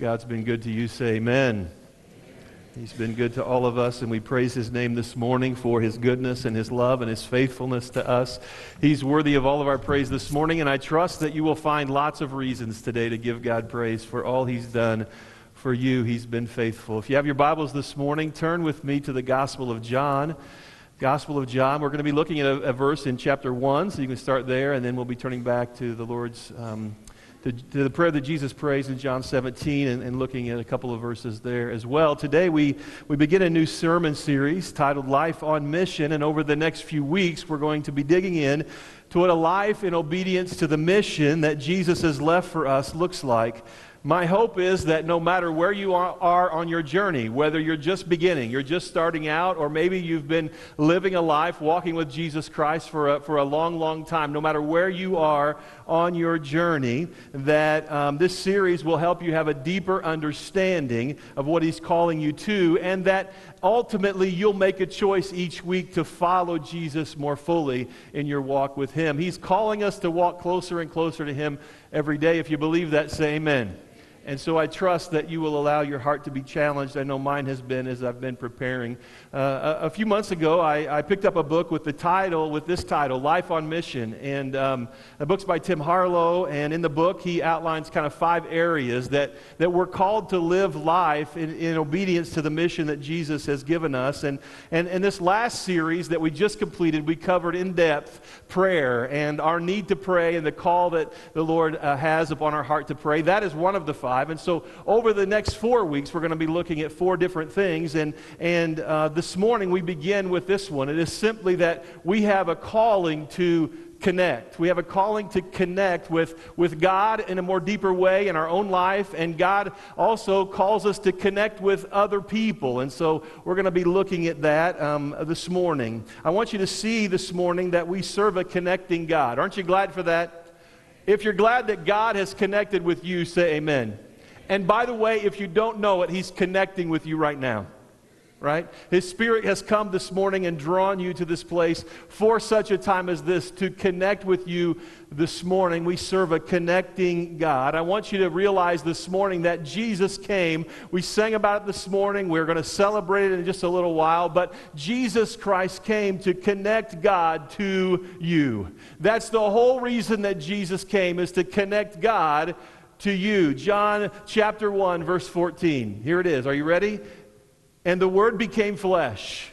God's been good to you, say amen. He's been good to all of us, and we praise his name this morning for his goodness and his love and his faithfulness to us. He's worthy of all of our praise this morning, and I trust that you will find lots of reasons today to give God praise for all he's done for you. He's been faithful. If you have your Bibles this morning, turn with me to the Gospel of John. Gospel of John. We're going to be looking at a, a, verse in chapter 1, so you can start there, and then we'll be turning back to the Lord's, um, to, to, the prayer that Jesus prays in John 17, and, and, looking at a couple of verses there as well. Today, we, we begin a new sermon series titled Life on Mission, and over the next few weeks, we're going to be digging in to what a life in obedience to the mission that Jesus has left for us looks like. My hope is that no matter where you are, on your journey, whether you're just beginning, you're just starting out, or maybe you've been living a life walking with Jesus Christ for a, for a long, long time, no matter where you are on your journey, that um, this series will help you have a deeper understanding of what He's calling you to, and that ultimately you'll make a choice each week to follow Jesus more fully in your walk with Him. He's calling us to walk closer and closer to Him every day. If you believe that, say amen. And so I trust that you will allow your heart to be challenged. I know mine has been as I've been preparing. Uh, a, a, few months ago, I, I, picked up a book with the title, with this title, Life on Mission. And um, the book's by Tim Harlow. And in the book, he outlines kind of five areas that, that we're called to live life in, in obedience to the mission that Jesus has given us. And, and, and this last series that we just completed, we covered in depth prayer and our need to pray and the call that the Lord uh, has upon our heart to pray. That is one of the five five. And so over the next four weeks, we're going to be looking at four different things. And, and uh, this morning, we begin with this one. It is simply that we have a calling to connect. We have a calling to connect with, with God in a more deeper way in our own life, and God also calls us to connect with other people. And so we're going to be looking at that um, this morning. I want you to see this morning that we serve a connecting God. Aren't you glad for that? If you're glad that God has connected with you, say amen. And by the way, if you don't know it, He's connecting with you right now. Right? His Spirit has come this morning and drawn you to this place for such a time as this to connect with you this morning. We serve a connecting God. I want you to realize this morning that Jesus came. We sang about it this morning. We're going to celebrate it in just a little while. But Jesus Christ came to connect God to you. That's the whole reason that Jesus came, is to connect God to you. John chapter 1, verse 14. Here it is. Are you ready? And the Word became flesh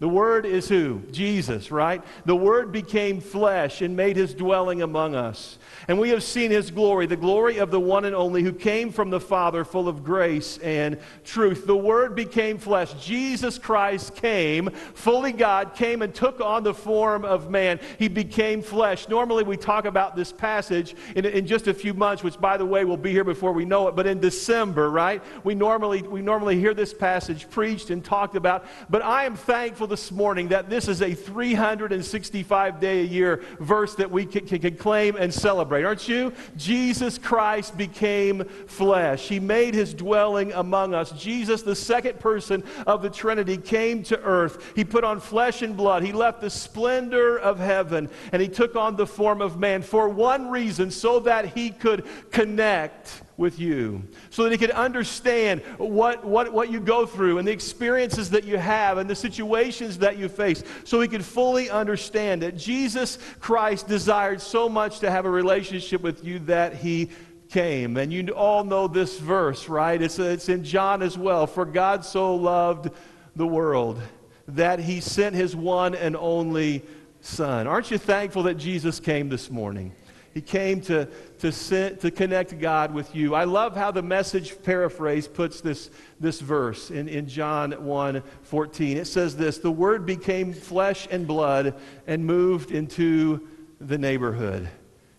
the Word is who? Jesus, right? The Word became flesh and made his dwelling among us. And we have seen his glory, the glory of the one and only who came from the Father, full of grace and truth. The Word became flesh. Jesus Christ came, fully God, came and took on the form of man. He became flesh. Normally, we talk about this passage in, in just a few months, which, by the way, will be here before we know it, but in December, right? We normally, we normally hear this passage preached and talked about. But I am thankful this morning that this is a 365 day a year verse that we can, can, can, claim and celebrate, aren't you? Jesus Christ became flesh. He made his dwelling among us. Jesus, the second person of the Trinity, came to earth. He put on flesh and blood. He left the splendor of heaven and he took on the form of man for one reason so that he could connect with you so that he could understand what, what, what you go through and the experiences that you have and the situations that you face so he could fully understand it. Jesus Christ desired so much to have a relationship with you that he came. And you all know this verse, right? It's, it's in John as well. For God so loved the world that he sent his one and only Son. Aren't you thankful that Jesus came this morning? He came to, to, send, to connect God with you. I love how the message paraphrase puts this, this verse in, in John 1 14. It says this The Word became flesh and blood and moved into the neighborhood,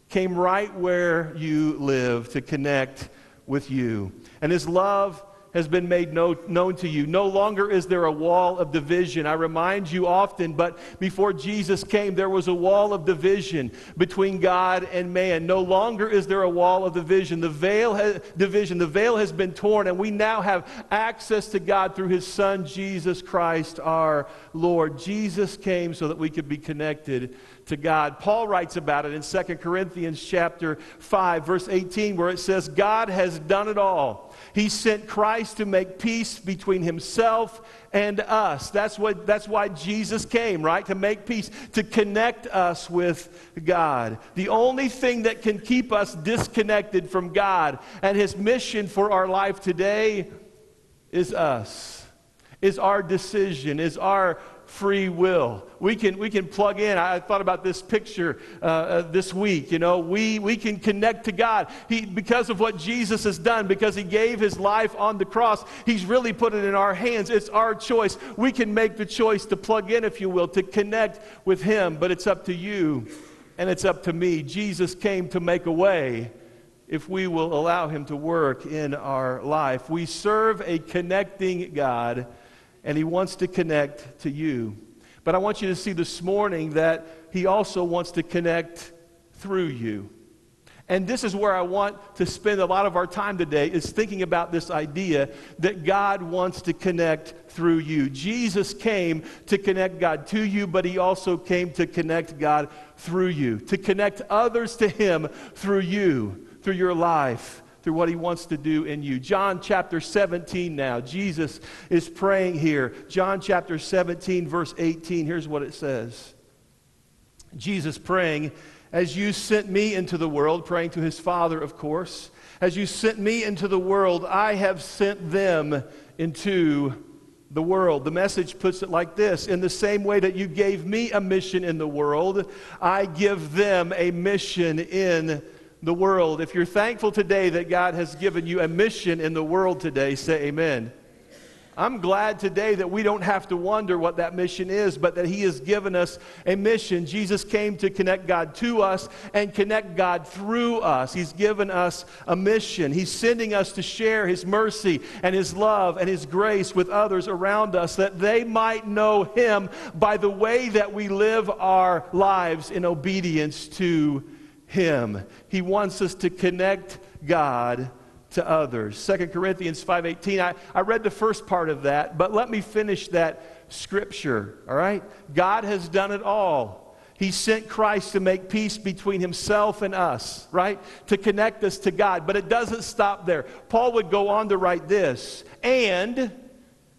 came right where you live to connect with you. And His love has been made know, known to you. No longer is there a wall of division. I remind you often, but before Jesus came, there was a wall of division between God and man. No longer is there a wall of division. The veil has, division, the veil has been torn, and we now have access to God through His Son Jesus Christ, our Lord. Jesus came so that we could be connected to God. Paul writes about it in 2 Corinthians chapter 5 verse 18 where it says God has done it all. He sent Christ to make peace between himself and us. That's what that's why Jesus came, right? To make peace, to connect us with God. The only thing that can keep us disconnected from God and his mission for our life today is us. Is our decision, is our free will. We can, we can plug in. I thought about this picture uh, uh, this week. You know, we, we can connect to God. He, because of what Jesus has done, because he gave his life on the cross, he's really put it in our hands. It's our choice. We can make the choice to plug in, if you will, to connect with him, but it's up to you and it's up to me. Jesus came to make a way if we will allow him to work in our life. We serve a connecting God and He wants to connect to you. But I want you to see this morning that He also wants to connect through you. And this is where I want to spend a lot of our time today is thinking about this idea that God wants to connect through you. Jesus came to connect God to you, but he also came to connect God through you, to connect others to him through you, through your life through what he wants to do in you. John chapter 17 now. Jesus is praying here. John chapter 17, verse 18. Here's what it says Jesus praying, As you sent me into the world, praying to his Father, of course, as you sent me into the world, I have sent them into the world. The message puts it like this In the same way that you gave me a mission in the world, I give them a mission in the world. If you're thankful today that God has given you a mission in the world today, say amen. I'm glad today that we don't have to wonder what that mission is, but that He has given us a mission. Jesus came to connect God to us and connect God through us. He's given us a mission. He's sending us to share His mercy and His love and His grace with others around us that they might know Him by the way that we live our lives in obedience to him. He wants us to connect God to others. 2 Corinthians 5:18. I, I read the first part of that, but let me finish that scripture. All right? God has done it all. He sent Christ to make peace between himself and us, right? To connect us to God. But it doesn't stop there. Paul would go on to write this, and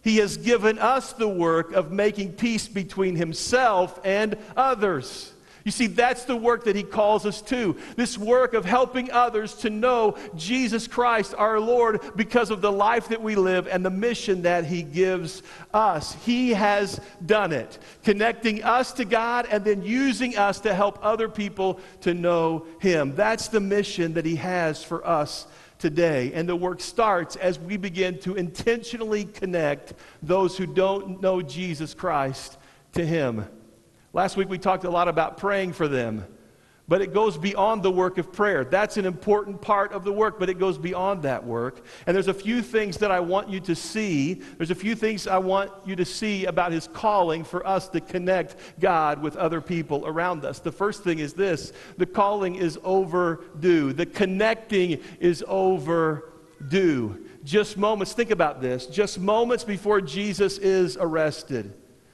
he has given us the work of making peace between himself and others. You see, that's the work that he calls us to. This work of helping others to know Jesus Christ, our Lord, because of the life that we live and the mission that he gives us. He has done it, connecting us to God and then using us to help other people to know him. That's the mission that he has for us today. And the work starts as we begin to intentionally connect those who don't know Jesus Christ to him. Last week we talked a lot about praying for them, but it goes beyond the work of prayer. That's an important part of the work, but it goes beyond that work. And there's a few things that I want you to see. There's a few things I want you to see about his calling for us to connect God with other people around us. The first thing is this the calling is overdue, the connecting is overdue. Just moments, think about this, just moments before Jesus is arrested.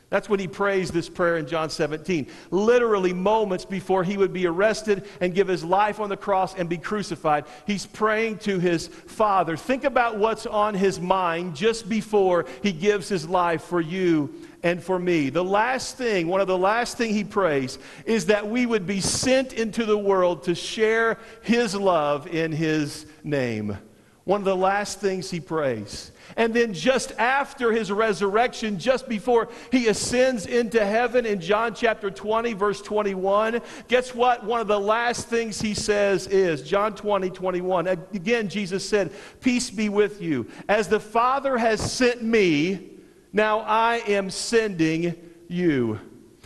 That's when he prays this prayer in John 17. Literally, moments before he would be arrested and give his life on the cross and be crucified, he's praying to his Father. Think about what's on his mind just before he gives his life for you and for me. The last thing, one of the last thing he prays is that we would be sent into the world to share his love in his name. One of the last things he prays. And then, just after his resurrection, just before he ascends into heaven in John chapter 20, verse 21, guess what? One of the last things he says is John 20, 21. Again, Jesus said, Peace be with you. As the Father has sent me, now I am sending you.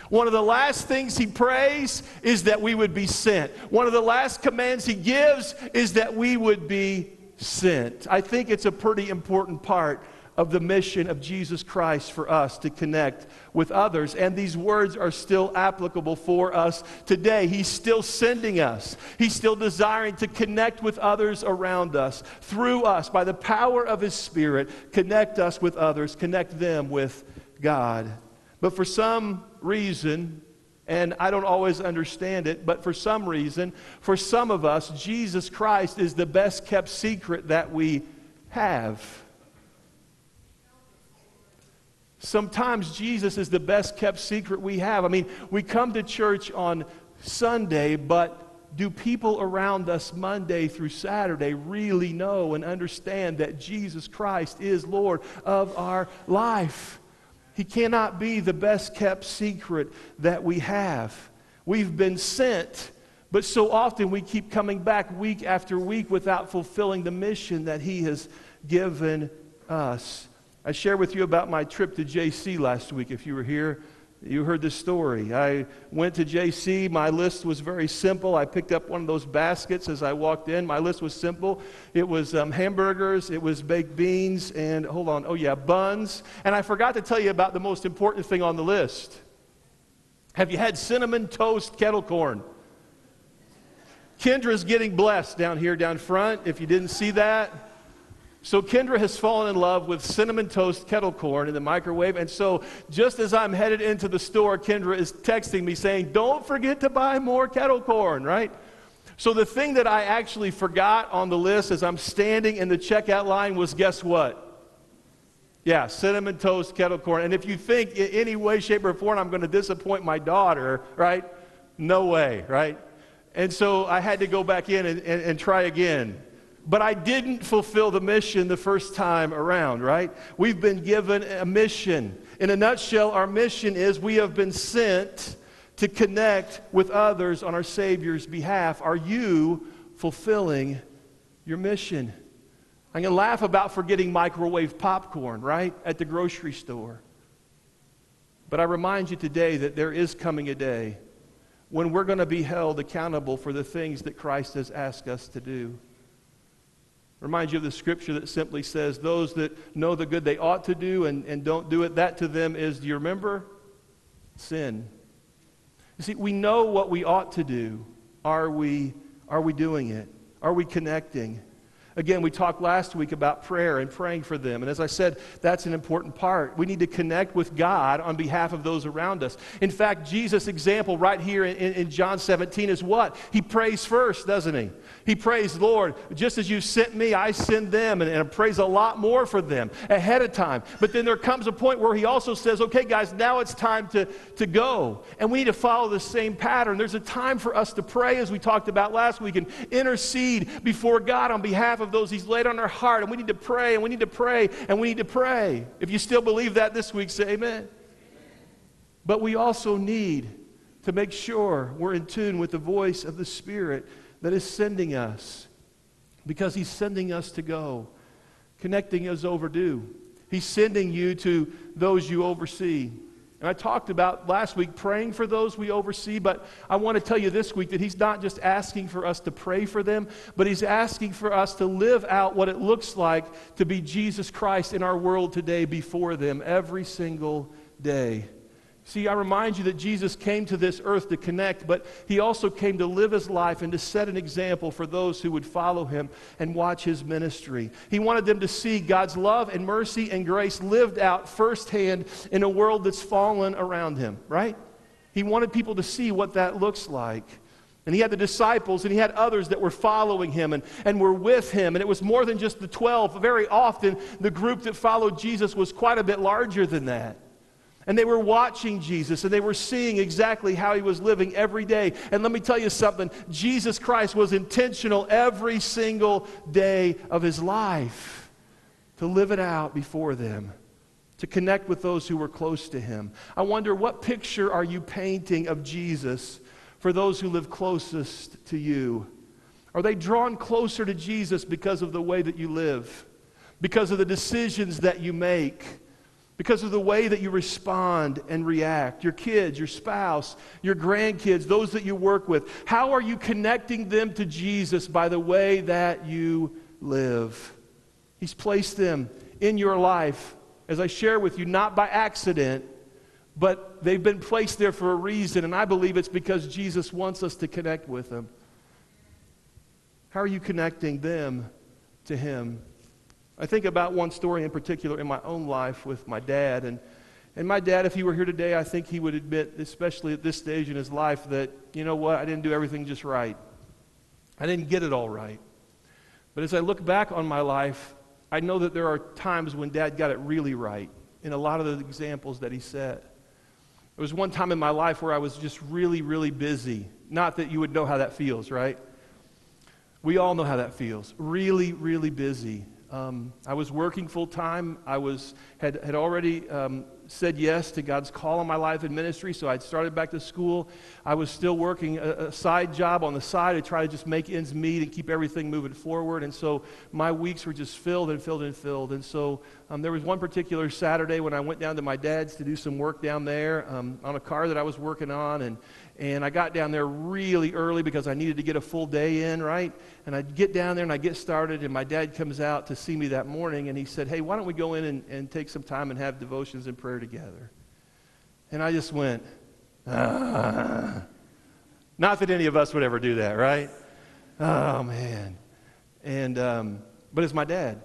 One of the last things he prays is that we would be sent. One of the last commands he gives is that we would be sent. I think it's a pretty important part of the mission of Jesus Christ for us to connect with others. And these words are still applicable for us today. He's still sending us, He's still desiring to connect with others around us, through us, by the power of His Spirit, connect us with others, connect them with God. But for some reason, And I don't always understand it, but for some reason, for some of us, Jesus Christ is the best kept secret that we have. Sometimes Jesus is the best kept secret we have. I mean, we come to church on Sunday, but do people around us Monday through Saturday really know and understand that Jesus Christ is Lord of our life? He cannot be the best kept secret that we have. We've been sent, but so often we keep coming back week after week without fulfilling the mission that He has given us. I shared with you about my trip to JC last week. If you were here, you heard the story. I went to JC. My list was very simple. I picked up one of those baskets as I walked in. My list was simple. It was um, hamburgers, it was baked beans, and hold on, oh yeah, buns. And I forgot to tell you about the most important thing on the list. Have you had cinnamon toast kettle corn? Kendra's getting blessed down here, down front. If you didn't see that, so Kendra has fallen in love with cinnamon toast kettle corn in the microwave. And so just as I'm headed into the store, Kendra is texting me saying, Don't forget to buy more kettle corn, right? So the thing that I actually forgot on the list as I'm standing in the checkout line was guess what? Yeah, cinnamon toast kettle corn. And if you think in any way, shape, or form I'm going to disappoint my daughter, right? No way, right? And so I had to go back in and, and, and try again but I didn't fulfill the mission the first time around, right? We've been given a mission. In a nutshell, our mission is we have been sent to connect with others on our Savior's behalf. Are you fulfilling your mission? I'm going to laugh about forgetting microwave popcorn, right, at the grocery store. But I remind you today that there is coming a day when we're going to be held accountable for the things that Christ has asked us to do. Remind you of the scripture that simply says, Those that know the good they ought to do and, and don't do it, that to them is, do you remember? Sin. You see, we know what we ought to do. Are we, are we doing it? Are we connecting? Again, we talked last week about prayer and praying for them. And as I said, that's an important part. We need to connect with God on behalf of those around us. In fact, Jesus' example right here in, in, John 17 is what? He prays first, doesn't he? He prays, Lord, just as you sent me, I send them, and, and prays a lot more for them ahead of time. But then there comes a point where he also says, okay, guys, now it's time to, to go. And we need to follow the same pattern. There's a time for us to pray, as we talked about last week, and intercede before God on behalf of those He's laid on our heart. And we need to pray, and we need to pray, and we need to pray. If you still believe that this week, say amen. But we also need to make sure we're in tune with the voice of the Spirit that is sending us because He's sending us to go. Connecting is overdue. He's sending you to those you oversee. And I talked about last week praying for those we oversee, but I want to tell you this week that He's not just asking for us to pray for them, but He's asking for us to live out what it looks like to be Jesus Christ in our world today before them every single day. See, I remind you that Jesus came to this earth to connect, but he also came to live his life and to set an example for those who would follow him and watch his ministry. He wanted them to see God's love and mercy and grace lived out firsthand in a world that's fallen around him, right? He wanted people to see what that looks like. And he had the disciples and he had others that were following him and, and were with him. And it was more than just the 12. Very often, the group that followed Jesus was quite a bit larger than that. And they were watching Jesus and they were seeing exactly how he was living every day. And let me tell you something Jesus Christ was intentional every single day of his life to live it out before them, to connect with those who were close to him. I wonder what picture are you painting of Jesus for those who live closest to you? Are they drawn closer to Jesus because of the way that you live, because of the decisions that you make? Because of the way that you respond and react. Your kids, your spouse, your grandkids, those that you work with. How are you connecting them to Jesus by the way that you live? He's placed them in your life, as I share with you, not by accident, but they've been placed there for a reason, and I believe it's because Jesus wants us to connect with them. How are you connecting them to Him? I think about one story in particular in my own life with my dad. And And my dad, if he were here today, I think he would admit, especially at this stage in his life, that, you know what, I didn't do everything just right. I didn't get it all right. But as I look back on my life, I know that there are times when dad got it really right in a lot of the examples that he set. There was one time in my life where I was just really, really busy. Not that you would know how that feels, right? We all know how that feels. Really, really busy. Um, I was working full time. I was, had, had already um, said yes to God's call on my life in ministry, so I'd started back to school. I was still working a, a, side job on the side to try to just make ends meet and keep everything moving forward. And so my weeks were just filled and filled and filled. And so um, there was one particular Saturday when I went down to my dad's to do some work down there um, on a car that I was working on. And, and I got down there really early because I needed to get a full day in, right? And I get down there and I get started, and my dad comes out to see me that morning, and he said, Hey, why don't we go in and, and take some time and have devotions and prayer together? And I just went, ah. Not that any of us would ever do that, right? Oh, man. And, um, but it's my dad.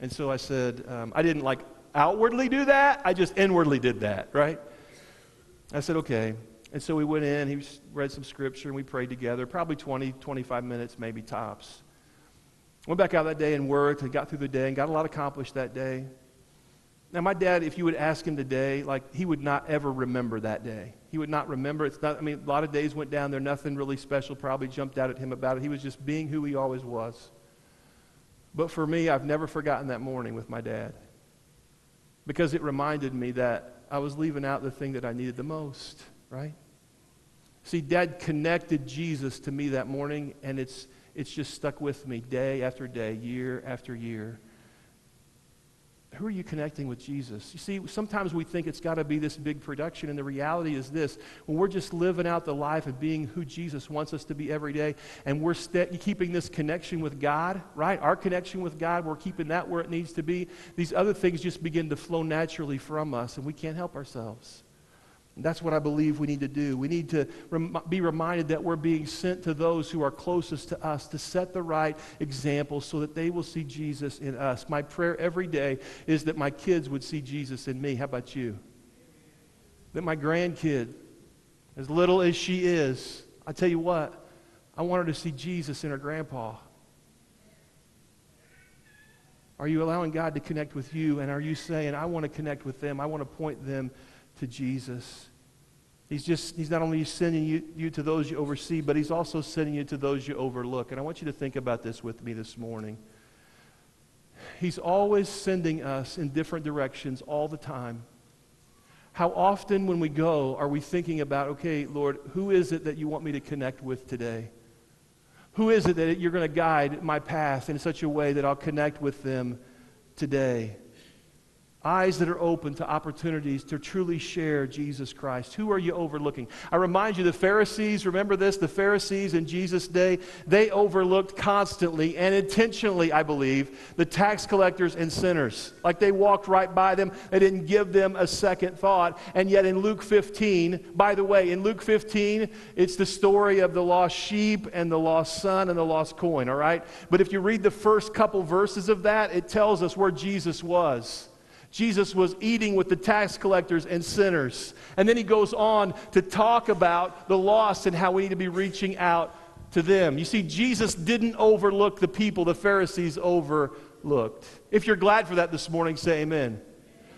And so I said, um, I didn't like outwardly do that, I just inwardly did that, right? I said, okay. And so we went in, he read some scripture, and we prayed together, probably 20, 25 minutes, maybe tops. Went back out that day and worked and got through the day and got a lot accomplished that day. Now, my dad, if you would ask him today, like, he would not ever remember that day. He would not remember. It's not, I mean, a lot of days went down there, nothing really special probably jumped out at him about it. He was just being who he always was. But for me, I've never forgotten that morning with my dad because it reminded me that I was leaving out the thing that I needed the most right? See, Dad connected Jesus to me that morning, and it's, it's just stuck with me day after day, year after year. Who are you connecting with Jesus? You see, sometimes we think it's got to be this big production, and the reality is this when we're just living out the life of being who Jesus wants us to be every day, and we're st- keeping this connection with God, right? Our connection with God, we're keeping that where it needs to be. These other things just begin to flow naturally from us, and we can't help ourselves. That's what I believe we need to do. We need to rem- be reminded that we're being sent to those who are closest to us to set the right example so that they will see Jesus in us. My prayer every day is that my kids would see Jesus in me. How about you? That my grandkid, as little as she is, I tell you what, I want her to see Jesus in her grandpa. Are you allowing God to connect with you? And are you saying, I want to connect with them? I want to point them to Jesus. He's just, he's not only sending you, you to those you oversee, but he's also sending you to those you overlook. And I want you to think about this with me this morning. He's always sending us in different directions all the time. How often, when we go, are we thinking about, okay, Lord, who is it that you want me to connect with today? Who is it that you're going to guide my path in such a way that I'll connect with them today? Eyes that are open to opportunities to truly share Jesus Christ. Who are you overlooking? I remind you, the Pharisees, remember this? The Pharisees in Jesus' day, they overlooked constantly and intentionally, I believe, the tax collectors and sinners. Like they walked right by them, they didn't give them a second thought. And yet in Luke 15, by the way, in Luke 15, it's the story of the lost sheep and the lost son and the lost coin, all right? But if you read the first couple verses of that, it tells us where Jesus was. Jesus was eating with the tax collectors and sinners. And then he goes on to talk about the lost and how we need to be reaching out to them. You see, Jesus didn't overlook the people the Pharisees overlooked. If you're glad for that this morning, say amen.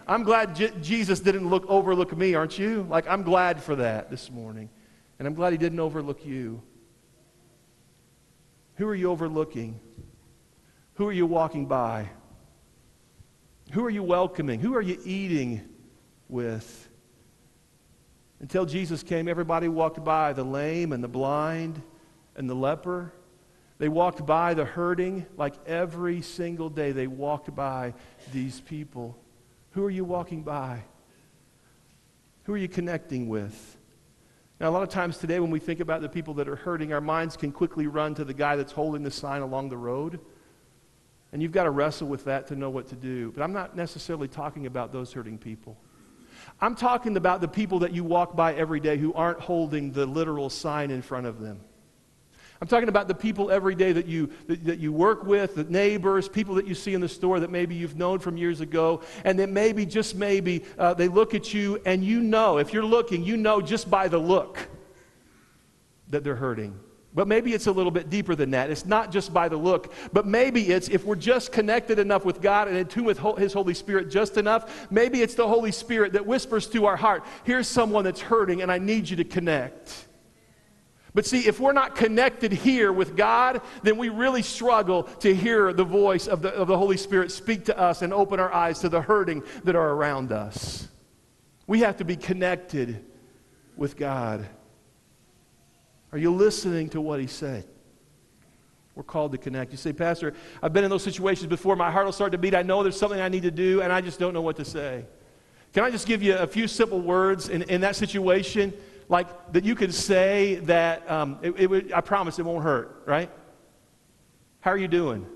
I'm glad Jesus didn't look overlook me, aren't you? Like I'm glad for that this morning. And I'm glad he didn't overlook you. Who are you overlooking? Who are you walking by? Who are you welcoming? Who are you eating with? Until Jesus came, everybody walked by the lame and the blind and the leper. They walked by the hurting like every single day. They walked by these people. Who are you walking by? Who are you connecting with? Now, a lot of times today, when we think about the people that are hurting, our minds can quickly run to the guy that's holding the sign along the road. And you've got to wrestle with that to know what to do. But I'm not necessarily talking about those hurting people. I'm talking about the people that you walk by every day who aren't holding the literal sign in front of them. I'm talking about the people every day that you, that, that, you work with, the neighbors, people that you see in the store that maybe you've known from years ago, and that maybe, just maybe, uh, they look at you and you know, if you're looking, you know just by the look that they're hurting. But maybe it's a little bit deeper than that. It's not just by the look, but maybe it's if we're just connected enough with God and in tune with His Holy Spirit just enough, maybe it's the Holy Spirit that whispers to our heart, here's someone that's hurting and I need you to connect. But see, if we're not connected here with God, then we really struggle to hear the voice of the, of the Holy Spirit speak to us and open our eyes to the hurting that are around us. We have to be connected with God. Are you listening to what he said? We're called to connect. You say, Pastor, I've been in those situations before. My heart will start to beat. I know there's something I need to do, and I just don't know what to say. Can I just give you a few simple words in, in that situation? Like that you could say that, um, it, it would, I promise it won't hurt, right? How are you doing?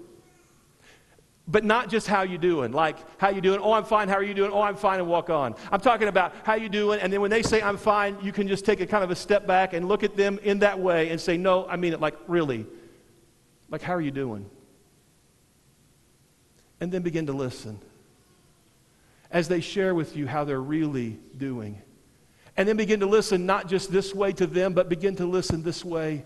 But not just how you doing like how you doing oh i'm fine how are you doing? Oh i'm fine and walk on. I'm talking about how you doing and then when they say i'm fine you can just take a kind of a step back and look at them in that way and say no i mean it like really. Like how are you doing? And then begin to listen as they share with you how they're really doing. And then begin to listen not just this way to them but begin to listen this way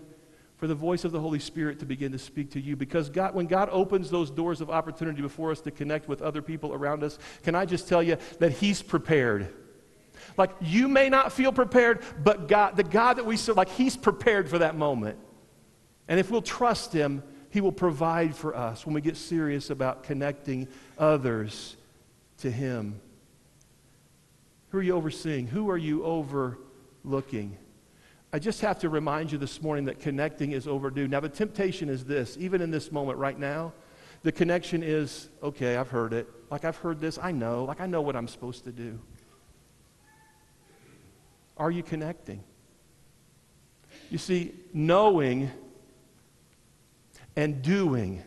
for the voice of the Holy Spirit to begin to speak to you. Because God, when God opens those doors of opportunity before us to connect with other people around us, can I just tell you that He's prepared? Like you may not feel prepared, but God, the God that we serve, like He's prepared for that moment. And if we'll trust Him, He will provide for us when we get serious about connecting others to Him. Who are you overseeing? Who are you overlooking? I just have to remind you this morning that connecting is overdue. Now, the temptation is this, even in this moment right now, the connection is okay, I've heard it. Like, I've heard this. I know. Like, I know what I'm supposed to do. Are you connecting? You see, knowing and doing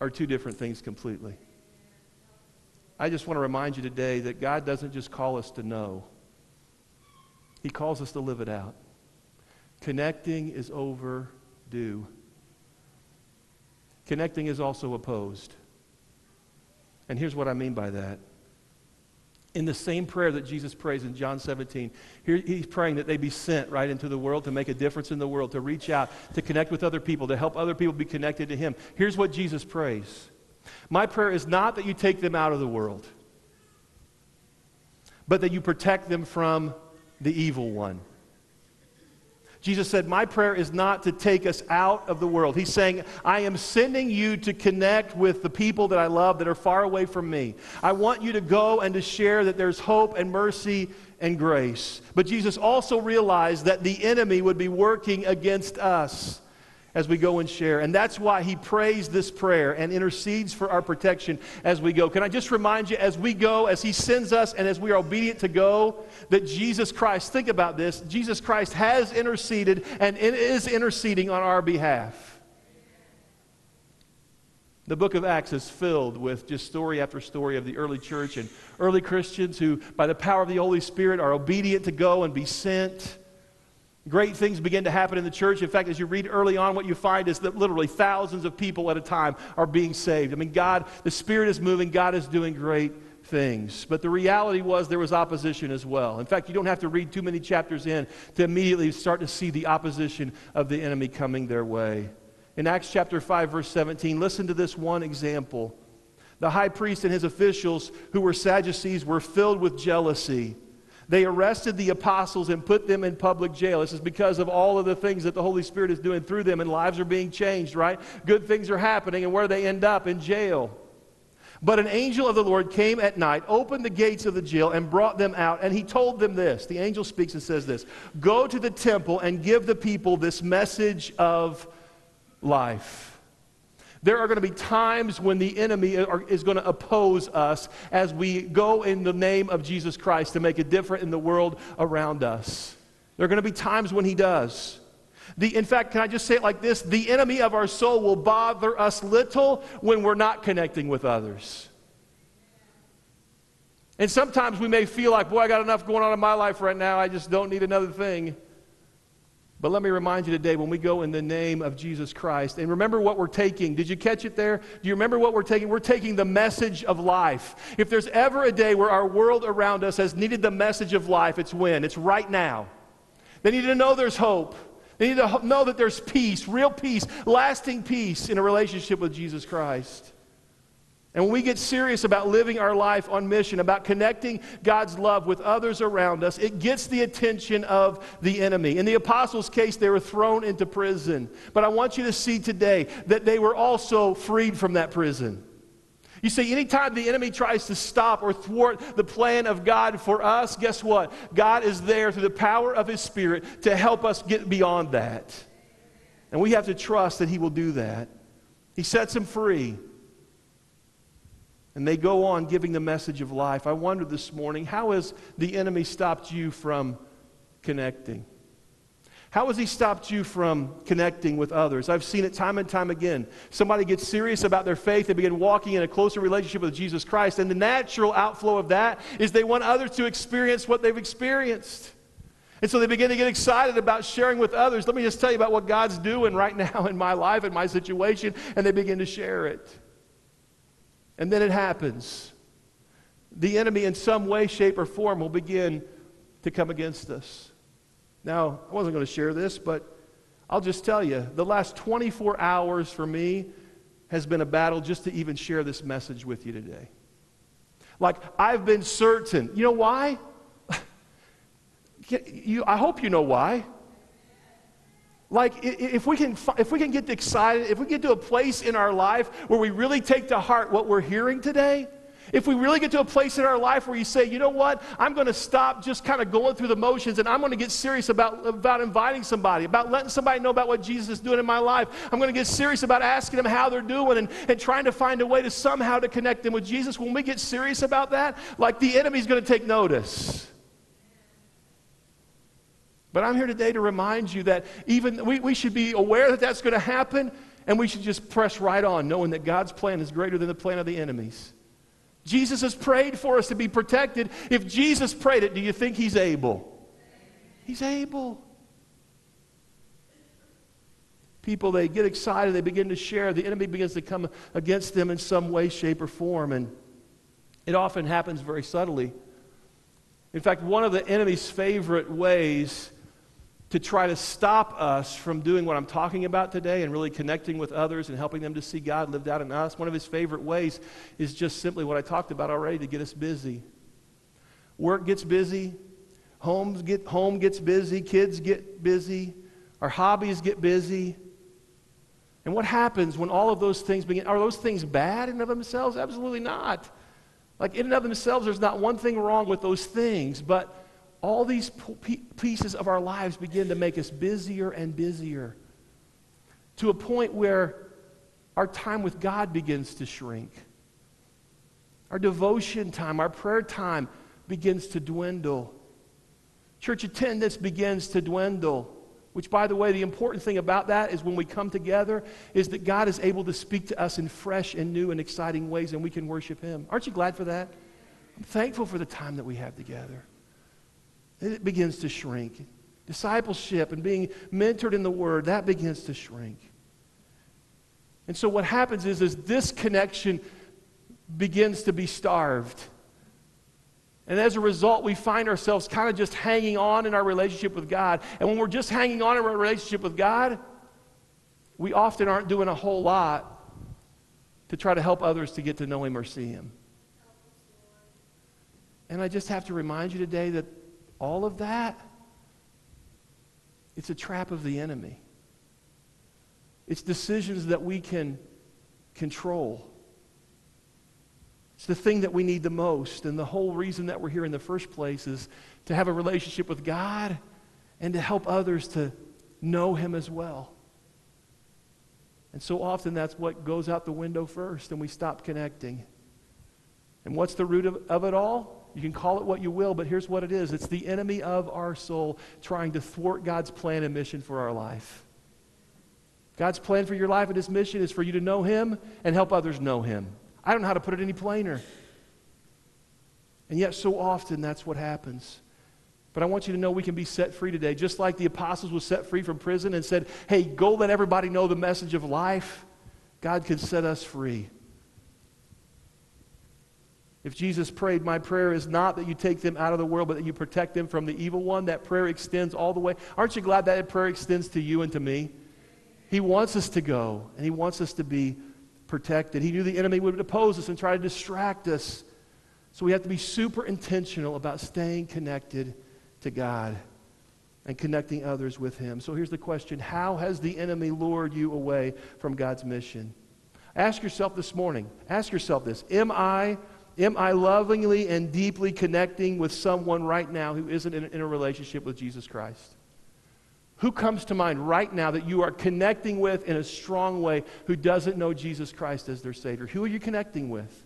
are two different things completely. I just want to remind you today that God doesn't just call us to know. He calls us to live it out. Connecting is overdue. Connecting is also opposed. And here's what I mean by that. In the same prayer that Jesus prays in John 17, here he's praying that they be sent right into the world to make a difference in the world, to reach out, to connect with other people, to help other people be connected to Him. Here's what Jesus prays My prayer is not that you take them out of the world, but that you protect them from the evil one. Jesus said, My prayer is not to take us out of the world. He's saying, I am sending you to connect with the people that I love that are far away from me. I want you to go and to share that there's hope and mercy and grace. But Jesus also realized that the enemy would be working against us as we go and share. And that's why he prays this prayer and intercedes for our protection as we go. Can I just remind you, as we go, as he sends us, and as we are obedient to go, that Jesus Christ, think about this, Jesus Christ has interceded and is interceding on our behalf. The book of Acts is filled with just story after story of the early church and early Christians who, by the power of the Holy Spirit, are obedient to go and be sent. Great things begin to happen in the church. In fact, as you read early on, what you find is that literally thousands of people at a time are being saved. I mean, God, the Spirit is moving, God is doing great things. But the reality was there was opposition as well. In fact, you don't have to read too many chapters in to immediately start to see the opposition of the enemy coming their way. In Acts chapter 5, verse 17, listen to this one example. The high priest and his officials, who were Sadducees, were filled with jealousy. They arrested the apostles and put them in public jail. This is because of all of the things that the Holy Spirit is doing through them, and lives are being changed, right? Good things are happening, and where they end up? In jail. But an angel of the Lord came at night, opened the gates of the jail, and brought them out. And he told them this. The angel speaks and says this Go to the temple and give the people this message of life. There are going to be times when the enemy is going to oppose us as we go in the name of Jesus Christ to make a difference in the world around us. There are going to be times when he does. The, in fact, can I just say it like this? The enemy of our soul will bother us little when we're not connecting with others. And sometimes we may feel like, boy, I got enough going on in my life right now. I just don't need another thing. But let me remind you today when we go in the name of Jesus Christ, and remember what we're taking. Did you catch it there? Do you remember what we're taking? We're taking the message of life. If there's ever a day where our world around us has needed the message of life, it's when? It's right now. They need to know there's hope. They need to know that there's peace, real peace, lasting peace in a relationship with Jesus Christ. And when we get serious about living our life on mission, about connecting God's love with others around us, it gets the attention of the enemy. In the apostles' case, they were thrown into prison. But I want you to see today that they were also freed from that prison. You see, anytime the enemy tries to stop or thwart the plan of God for us, guess what? God is there through the power of His Spirit to help us get beyond that. And we have to trust that He will do that. He sets them free. And they go on giving the message of life. I wonder this morning, how has the enemy stopped you from connecting? How has he stopped you from connecting with others? I've seen it time and time again. Somebody gets serious about their faith, they begin walking in a closer relationship with Jesus Christ, and the natural outflow of that is they want others to experience what they've experienced. And so they begin to get excited about sharing with others. Let me just tell you about what God's doing right now in my life and my situation, and they begin to share it. And then it happens. The enemy, in some way, shape, or form, will begin to come against us. Now, I wasn't going to share this, but I'll just tell you the last 24 hours for me has been a battle just to even share this message with you today. Like, I've been certain. You know why? you, I hope you know why. Like, if we, can, if we can get excited, if we get to a place in our life where we really take to heart what we're hearing today, if we really get to a place in our life where you say, you know what, I'm going to stop just kind of going through the motions and I'm going to get serious about, about inviting somebody, about letting somebody know about what Jesus is doing in my life. I'm going to get serious about asking them how they're doing and, and trying to find a way to somehow to connect them with Jesus. When we get serious about that, like the enemy's going to take notice. But I'm here today to remind you that even we, we should be aware that that's going to happen, and we should just press right on, knowing that God's plan is greater than the plan of the enemies. Jesus has prayed for us to be protected. If Jesus prayed it, do you think he's able? He's able. People, they get excited, they begin to share. The enemy begins to come against them in some way, shape, or form. And it often happens very subtly. In fact, one of the enemy's favorite ways to try to stop us from doing what I'm talking about today and really connecting with others and helping them to see God lived out in us. One of his favorite ways is just simply what I talked about already to get us busy. Work gets busy, homes get, home gets busy, kids get busy, our hobbies get busy. And what happens when all of those things begin? Are those things bad in and of themselves? Absolutely not. Like in and of themselves, there's not one thing wrong with those things, but all these pieces of our lives begin to make us busier and busier to a point where our time with God begins to shrink. Our devotion time, our prayer time begins to dwindle. Church attendance begins to dwindle. Which, by the way, the important thing about that is when we come together, is that God is able to speak to us in fresh and new and exciting ways, and we can worship Him. Aren't you glad for that? I'm thankful for the time that we have together it begins to shrink. Discipleship and being mentored in the Word, that begins to shrink. And so what happens is, is this connection begins to be starved. And as a result, we find ourselves kind of just hanging on in our relationship with God. And when we're just hanging on in our relationship with God, we often aren't doing a whole lot to try to help others to get to know Him or see Him. And I just have to remind you today that all of that, it's a trap of the enemy. It's decisions that we can control. It's the thing that we need the most. And the whole reason that we're here in the first place is to have a relationship with God and to help others to know Him as well. And so often that's what goes out the window first, and we stop connecting. And what's the root of, of it all? You can call it what you will, but here's what it is it's the enemy of our soul trying to thwart God's plan and mission for our life. God's plan for your life and his mission is for you to know him and help others know him. I don't know how to put it any plainer. And yet, so often, that's what happens. But I want you to know we can be set free today, just like the apostles was set free from prison and said, hey, go let everybody know the message of life. God can set us free. If Jesus prayed, My prayer is not that you take them out of the world, but that you protect them from the evil one, that prayer extends all the way. Aren't you glad that prayer extends to you and to me? He wants us to go, and He wants us to be protected. He knew the enemy would oppose us and try to distract us. So we have to be super intentional about staying connected to God and connecting others with Him. So here's the question How has the enemy lured you away from God's mission? Ask yourself this morning, ask yourself this Am I Am I lovingly and deeply connecting with someone right now who isn't in, a relationship with Jesus Christ? Who comes to mind right now that you are connecting with in a strong way who doesn't know Jesus Christ as their Savior? Who are you connecting with?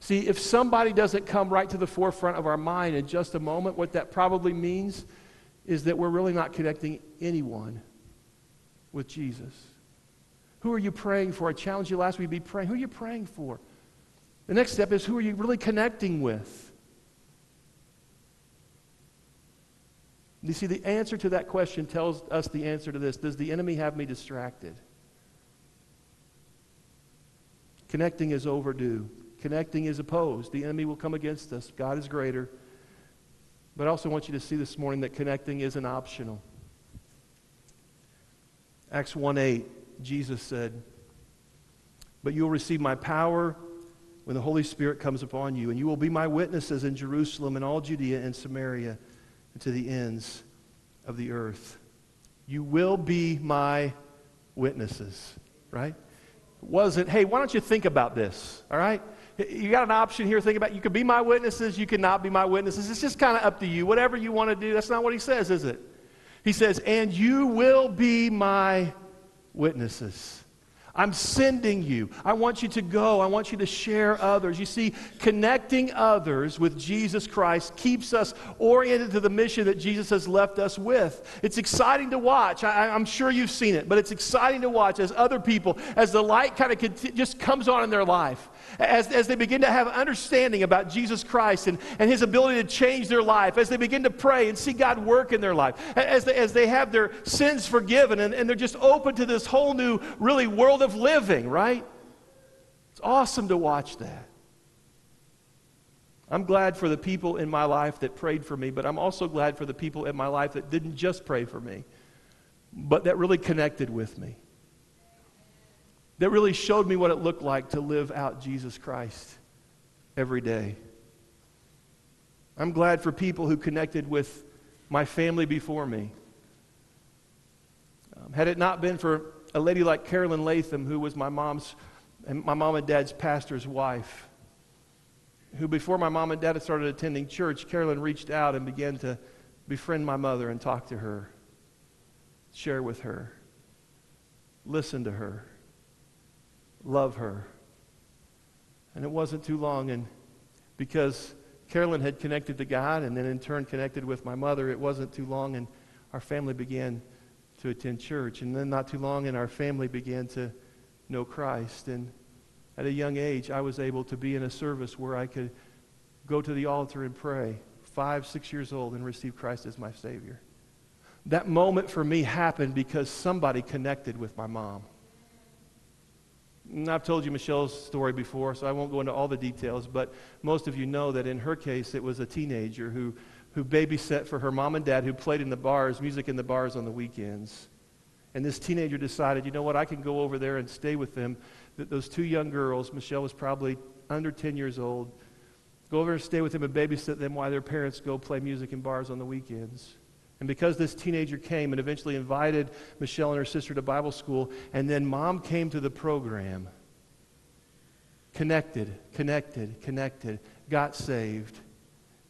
See, if somebody doesn't come right to the forefront of our mind in just a moment, what that probably means is that we're really not connecting anyone with Jesus. Who are you praying for? I challenge you last week be praying. Who are you praying for? The next step is who are you really connecting with? You see, the answer to that question tells us the answer to this Does the enemy have me distracted? Connecting is overdue. Connecting is opposed. The enemy will come against us. God is greater. But I also want you to see this morning that connecting isn't optional. Acts 1 8, Jesus said, But you'll receive my power when the Holy Spirit comes upon you, and you will be my witnesses in Jerusalem and all Judea and Samaria and to the ends of the earth. You will be my witnesses, right? It wasn't, hey, why don't you think about this, all right? You got an option here. Think about it. you could be my witnesses, you cannot be my witnesses. It's just kind of up to you. Whatever you want to do, that's not what he says, is it? He says, and you will be my witnesses. I'm sending you. I want you to go. I want you to share others. You see, connecting others with Jesus Christ keeps us oriented to the mission that Jesus has left us with. It's exciting to watch. I, am sure you've seen it, but it's exciting to watch as other people, as the light kind of just comes on in their life, as, as they begin to have understanding about Jesus Christ and, and his ability to change their life, as they begin to pray and see God work in their life, as they, as they have their sins forgiven and, and they're just open to this whole new, really, world of living, right? It's awesome to watch that. I'm glad for the people in my life that prayed for me, but I'm also glad for the people in my life that didn't just pray for me, but that really connected with me that really showed me what it looked like to live out Jesus Christ every day. I'm glad for people who connected with my family before me. Um, had it not been for a lady like Carolyn Latham, who was my mom's and my mom and dad's pastor's wife, who before my mom and dad had started attending church, Carolyn reached out and began to befriend my mother and talk to her, share with her, listen to her love her. And it wasn't too long, and because Carolyn had connected to God and then in turn connected with my mother, it wasn't too long, and our family began to attend church. And then not too long, and our family began to know Christ. And at a young age, I was able to be in a service where I could go to the altar and pray, five, six years old, and receive Christ as my Savior. That moment for me happened because somebody connected with my mom. I've told you Michelle's story before, so I won't go into all the details, but most of you know that in her case, it was a teenager who, who babysat for her mom and dad who played in the bars, music in the bars on the weekends. And this teenager decided, you know what, I can go over there and stay with them. That Those two young girls, Michelle was probably under 10 years old, go over and stay with them and babysit them while their parents go play music in bars on the weekends. And because this teenager came and eventually invited Michelle and her sister to Bible school, and then mom came to the program, connected, connected, connected, got saved.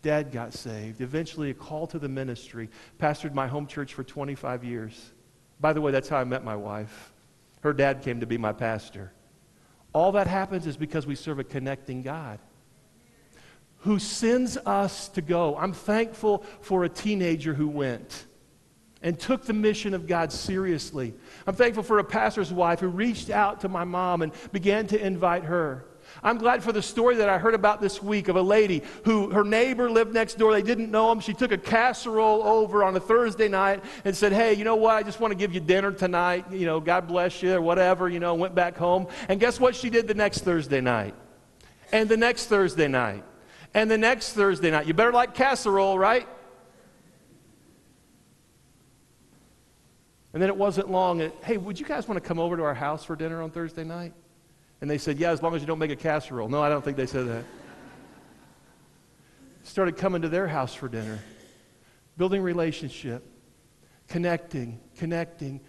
Dad got saved. Eventually, a call to the ministry. Pastored my home church for 25 years. By the way, that's how I met my wife. Her dad came to be my pastor. All that happens is because we serve a connecting God who sends us to go. I'm thankful for a teenager who went and took the mission of God seriously. I'm thankful for a pastor's wife who reached out to my mom and began to invite her. I'm glad for the story that I heard about this week of a lady who her neighbor lived next door. They didn't know him. She took a casserole over on a Thursday night and said, Hey, you know what? I just want to give you dinner tonight. You know, God bless you or whatever, you know, went back home. And guess what she did the next Thursday night? And the next Thursday night. And the next Thursday night. You better like casserole, right? And then it wasn't long. And, hey, would you guys want to come over to our house for dinner on Thursday night? And they said, Yeah, as long as you don't make a casserole. No, I don't think they said that. Started coming to their house for dinner, building relationship, connecting, connecting,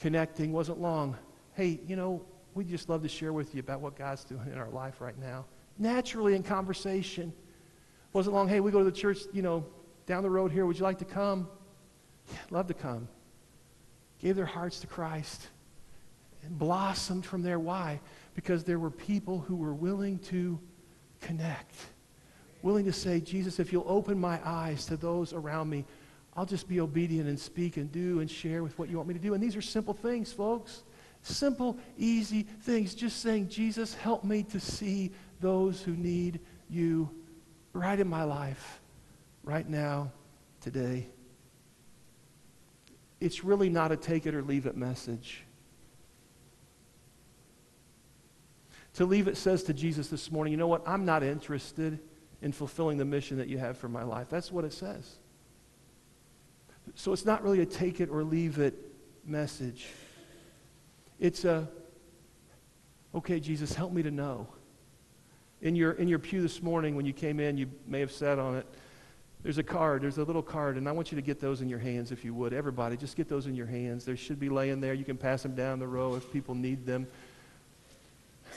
connecting. Wasn't long. Hey, you know, we'd just love to share with you about what God's doing in our life right now. Naturally in conversation. Wasn't long. Hey, we go to the church, you know, down the road here. Would you like to come? Yeah, love to come gave their hearts to Christ and blossomed from there. Why? Because there were people who were willing to connect, willing to say, Jesus, if you'll open my eyes to those around me, I'll just be obedient and speak and do and share with what you want me to do. And these are simple things, folks. Simple, easy things. Just saying, Jesus, help me to see those who need you right in my life, right now, today it's really not a take it or leave it message. To leave it says to Jesus this morning, you know what? I'm not interested in fulfilling the mission that you have for my life. That's what it says. So it's not really a take it or leave it message. It's a, okay, Jesus, help me to know. In your, in your pew this morning, when you came in, you may have sat on it. There's a card, there's a little card, and I want you to get those in your hands if you would. Everybody, just get those in your hands. They should be laying there. You can pass them down the row if people need them.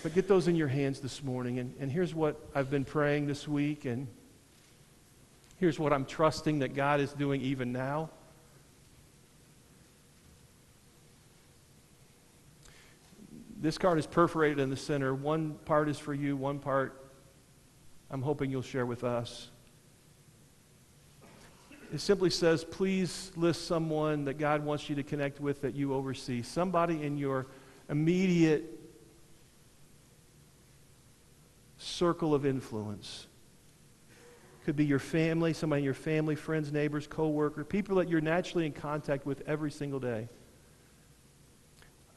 But get those in your hands this morning. And, and here's what I've been praying this week, and here's what I'm trusting that God is doing even now. This card is perforated in the center. One part is for you, one part I'm hoping you'll share with us. It simply says, please list someone that God wants you to connect with that you oversee. Somebody in your immediate circle of influence. Could be your family, somebody in your family, friends, neighbors, co-worker, people that you're naturally in contact with every single day.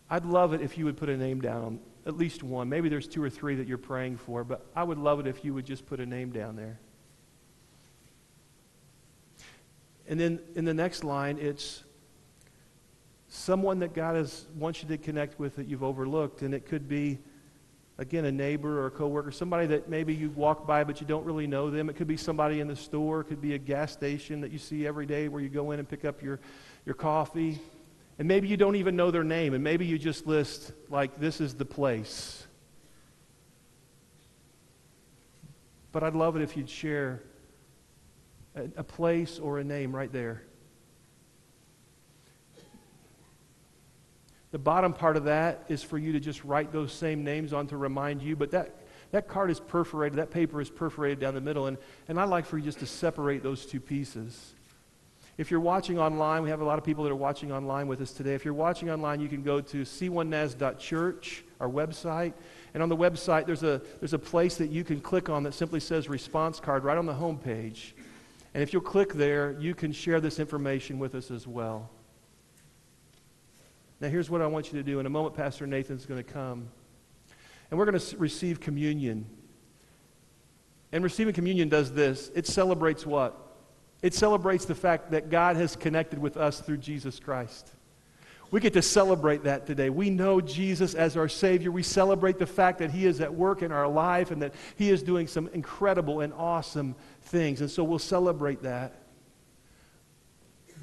I'd love it if you would put a name down at least one. Maybe there's two or three that you're praying for, but I would love it if you would just put a name down there. And then in the next line, it's someone that God has, wants you to connect with that you've overlooked. And it could be, again, a neighbor or a coworker, somebody that maybe you walk by but you don't really know them. It could be somebody in the store. It could be a gas station that you see every day where you go in and pick up your, your coffee. And maybe you don't even know their name. And maybe you just list, like, this is the place. But I'd love it if you'd share a, a place or a name right there. The bottom part of that is for you to just write those same names on to remind you, but that, that card is perforated, that paper is perforated down the middle, and, and I'd like for you just to separate those two pieces. If you're watching online, we have a lot of people that are watching online with us today. If you're watching online, you can go to c1nas.church, our website. And on the website, there's a, there's a place that you can click on that simply says response card right on the home page. And if you'll click there, you can share this information with us as well. Now, here's what I want you to do. In a moment, Pastor Nathan's going to come. And we're going to receive communion. And receiving communion does this it celebrates what? It celebrates the fact that God has connected with us through Jesus Christ. We get to celebrate that today. We know Jesus as our Savior. We celebrate the fact that He is at work in our life and that He is doing some incredible and awesome things. And so we'll celebrate that.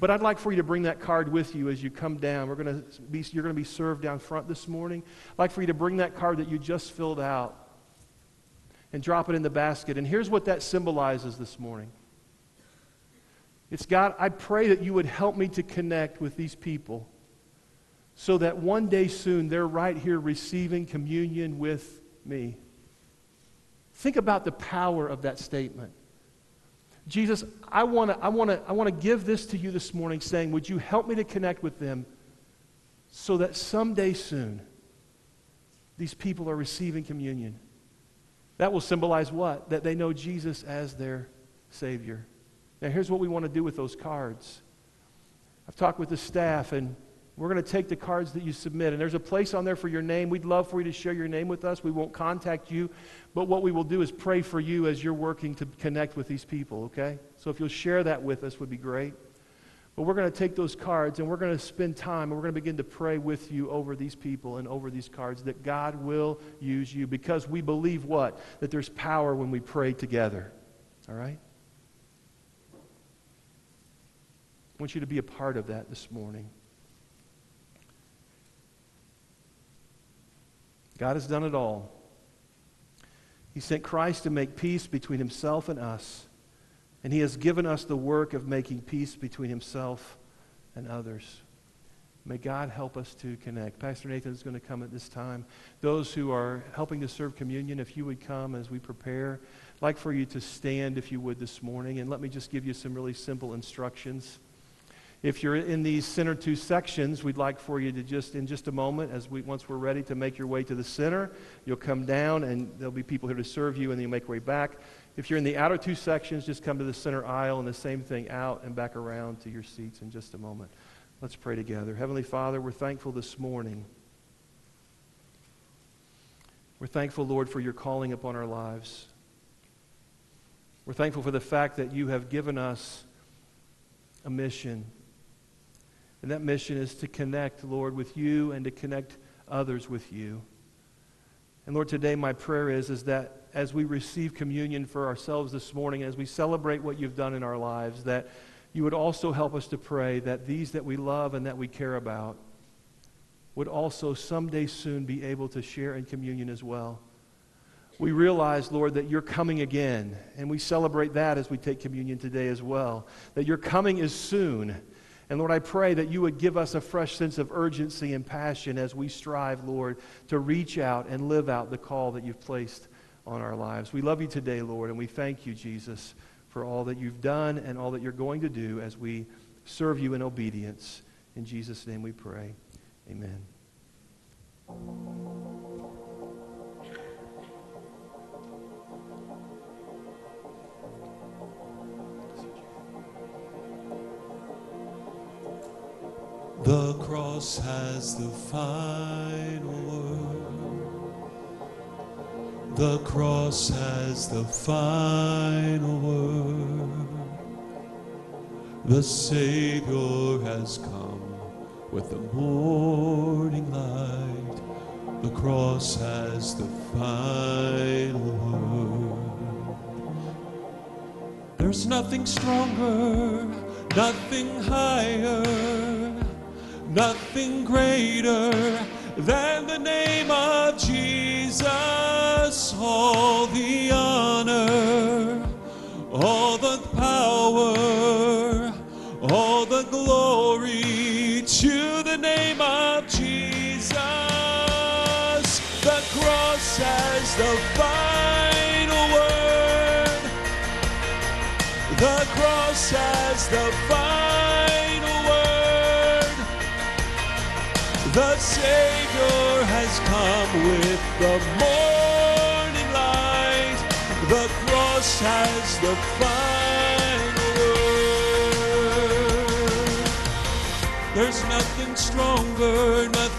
But I'd like for you to bring that card with you as you come down. We're to be, you're going to be served down front this morning. I'd like for you to bring that card that you just filled out and drop it in the basket. And here's what that symbolizes this morning. It's God, I pray that you would help me to connect with these people so that one day soon they're right here receiving communion with me. Think about the power of that statement. Jesus, I want to I wanna, I wanna give this to you this morning, saying, Would you help me to connect with them so that someday soon these people are receiving communion? That will symbolize what? That they know Jesus as their Savior. Now, here's what we want to do with those cards. I've talked with the staff, and we're going to take the cards that you submit, and there's a place on there for your name. We'd love for you to share your name with us. We won't contact you, but what we will do is pray for you as you're working to connect with these people, okay? So if you'll share that with us, would be great. But we're going to take those cards and we're going to spend time and we're going to begin to pray with you over these people and over these cards that God will use you because we believe what? That there's power when we pray together. All right? I want you to be a part of that this morning. God has done it all. He sent Christ to make peace between himself and us. And he has given us the work of making peace between himself and others. May God help us to connect. Pastor Nathan is going to come at this time. Those who are helping to serve communion, if you would come as we prepare, I'd like for you to stand, if you would, this morning. And let me just give you some really simple instructions. If you're in these center two sections, we'd like for you to just, in just a moment, as we, once we're ready to make your way to the center, you'll come down and there'll be people here to serve you and then you'll make your way back. If you're in the outer two sections, just come to the center aisle and the same thing out and back around to your seats in just a moment. Let's pray together. Heavenly Father, we're thankful this morning. We're thankful, Lord, for your calling upon our lives. We're thankful for the fact that you have given us a mission. And that mission is to connect, Lord, with you and to connect others with you. And Lord, today my prayer is, is that as we receive communion for ourselves this morning, as we celebrate what you've done in our lives, that you would also help us to pray that these that we love and that we care about would also someday soon be able to share in communion as well. We realize, Lord, that you're coming again, and we celebrate that as we take communion today as well, that your coming is soon. And Lord, I pray that you would give us a fresh sense of urgency and passion as we strive, Lord, to reach out and live out the call that you've placed on our lives. We love you today, Lord, and we thank you, Jesus, for all that you've done and all that you're going to do as we serve you in obedience. In Jesus' name we pray. Amen. The cross has the final word. The cross has the final word. The Savior has come with the morning light. The cross has the final word. There's nothing stronger, nothing higher, nothing greater than the name of Jesus. All the honor, all the power, all the glory to the name of Jesus. The cross has the final word. The cross has the final The Savior has come with the morning light. The cross has the final word. There's nothing stronger, nothing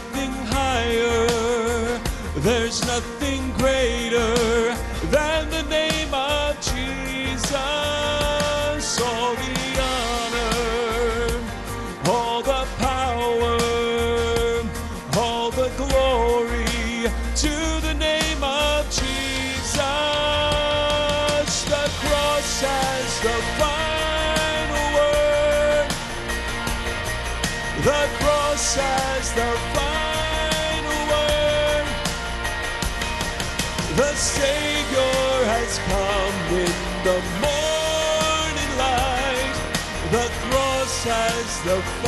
has the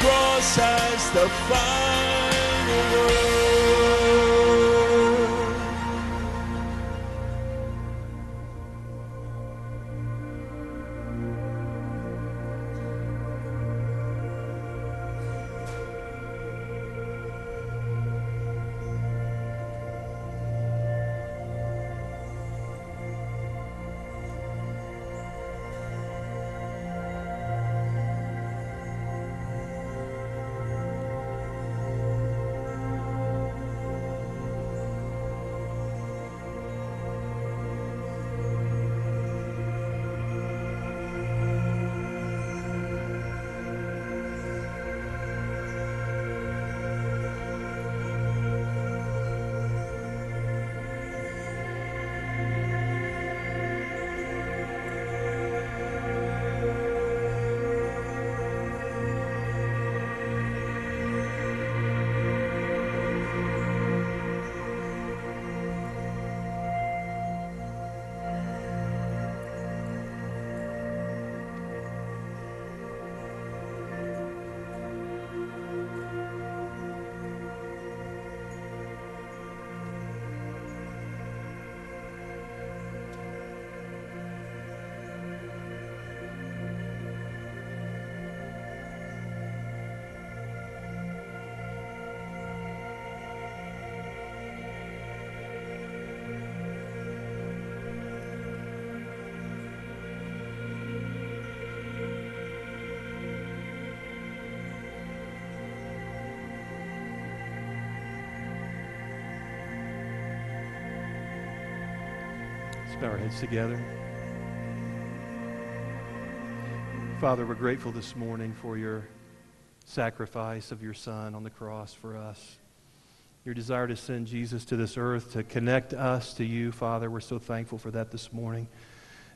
cross has the final word. Let's bow our heads together. Father, we're grateful this morning for your sacrifice of your Son on the cross for us. Your desire to send Jesus to this earth to connect us to you, Father. We're so thankful for that this morning.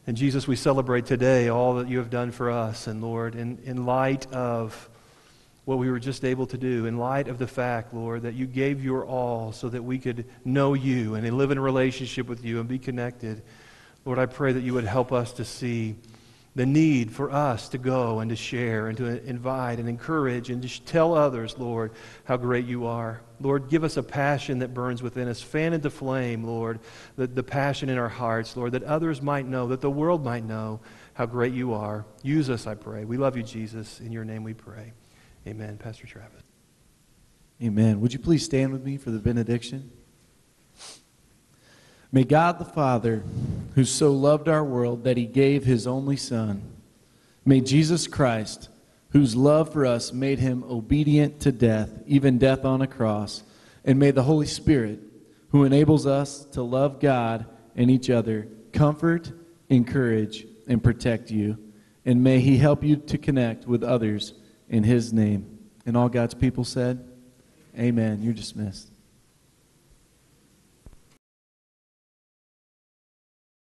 And Jesus, we celebrate today all that you have done for us. And Lord, in, in light of what we were just able to do, in light of the fact, Lord, that you gave your all so that we could know you and live in a relationship with you and be connected, Lord, I pray that you would help us to see the need for us to go and to share and to invite and encourage and to tell others, Lord, how great you are. Lord, give us a passion that burns within us. Fan into flame, Lord, the, the passion in our hearts, Lord, that others might know, that the world might know how great you are. Use us, I pray. We love you, Jesus. In your name we pray. Amen. Pastor Travis. Amen. Would you please stand with me for the benediction? May God the Father, who so loved our world that he gave his only Son, may Jesus Christ, whose love for us made him obedient to death, even death on a cross, and may the Holy Spirit, who enables us to love God and each other, comfort, encourage, and protect you. And may he help you to connect with others in his name. And all God's people said, Amen. You're dismissed.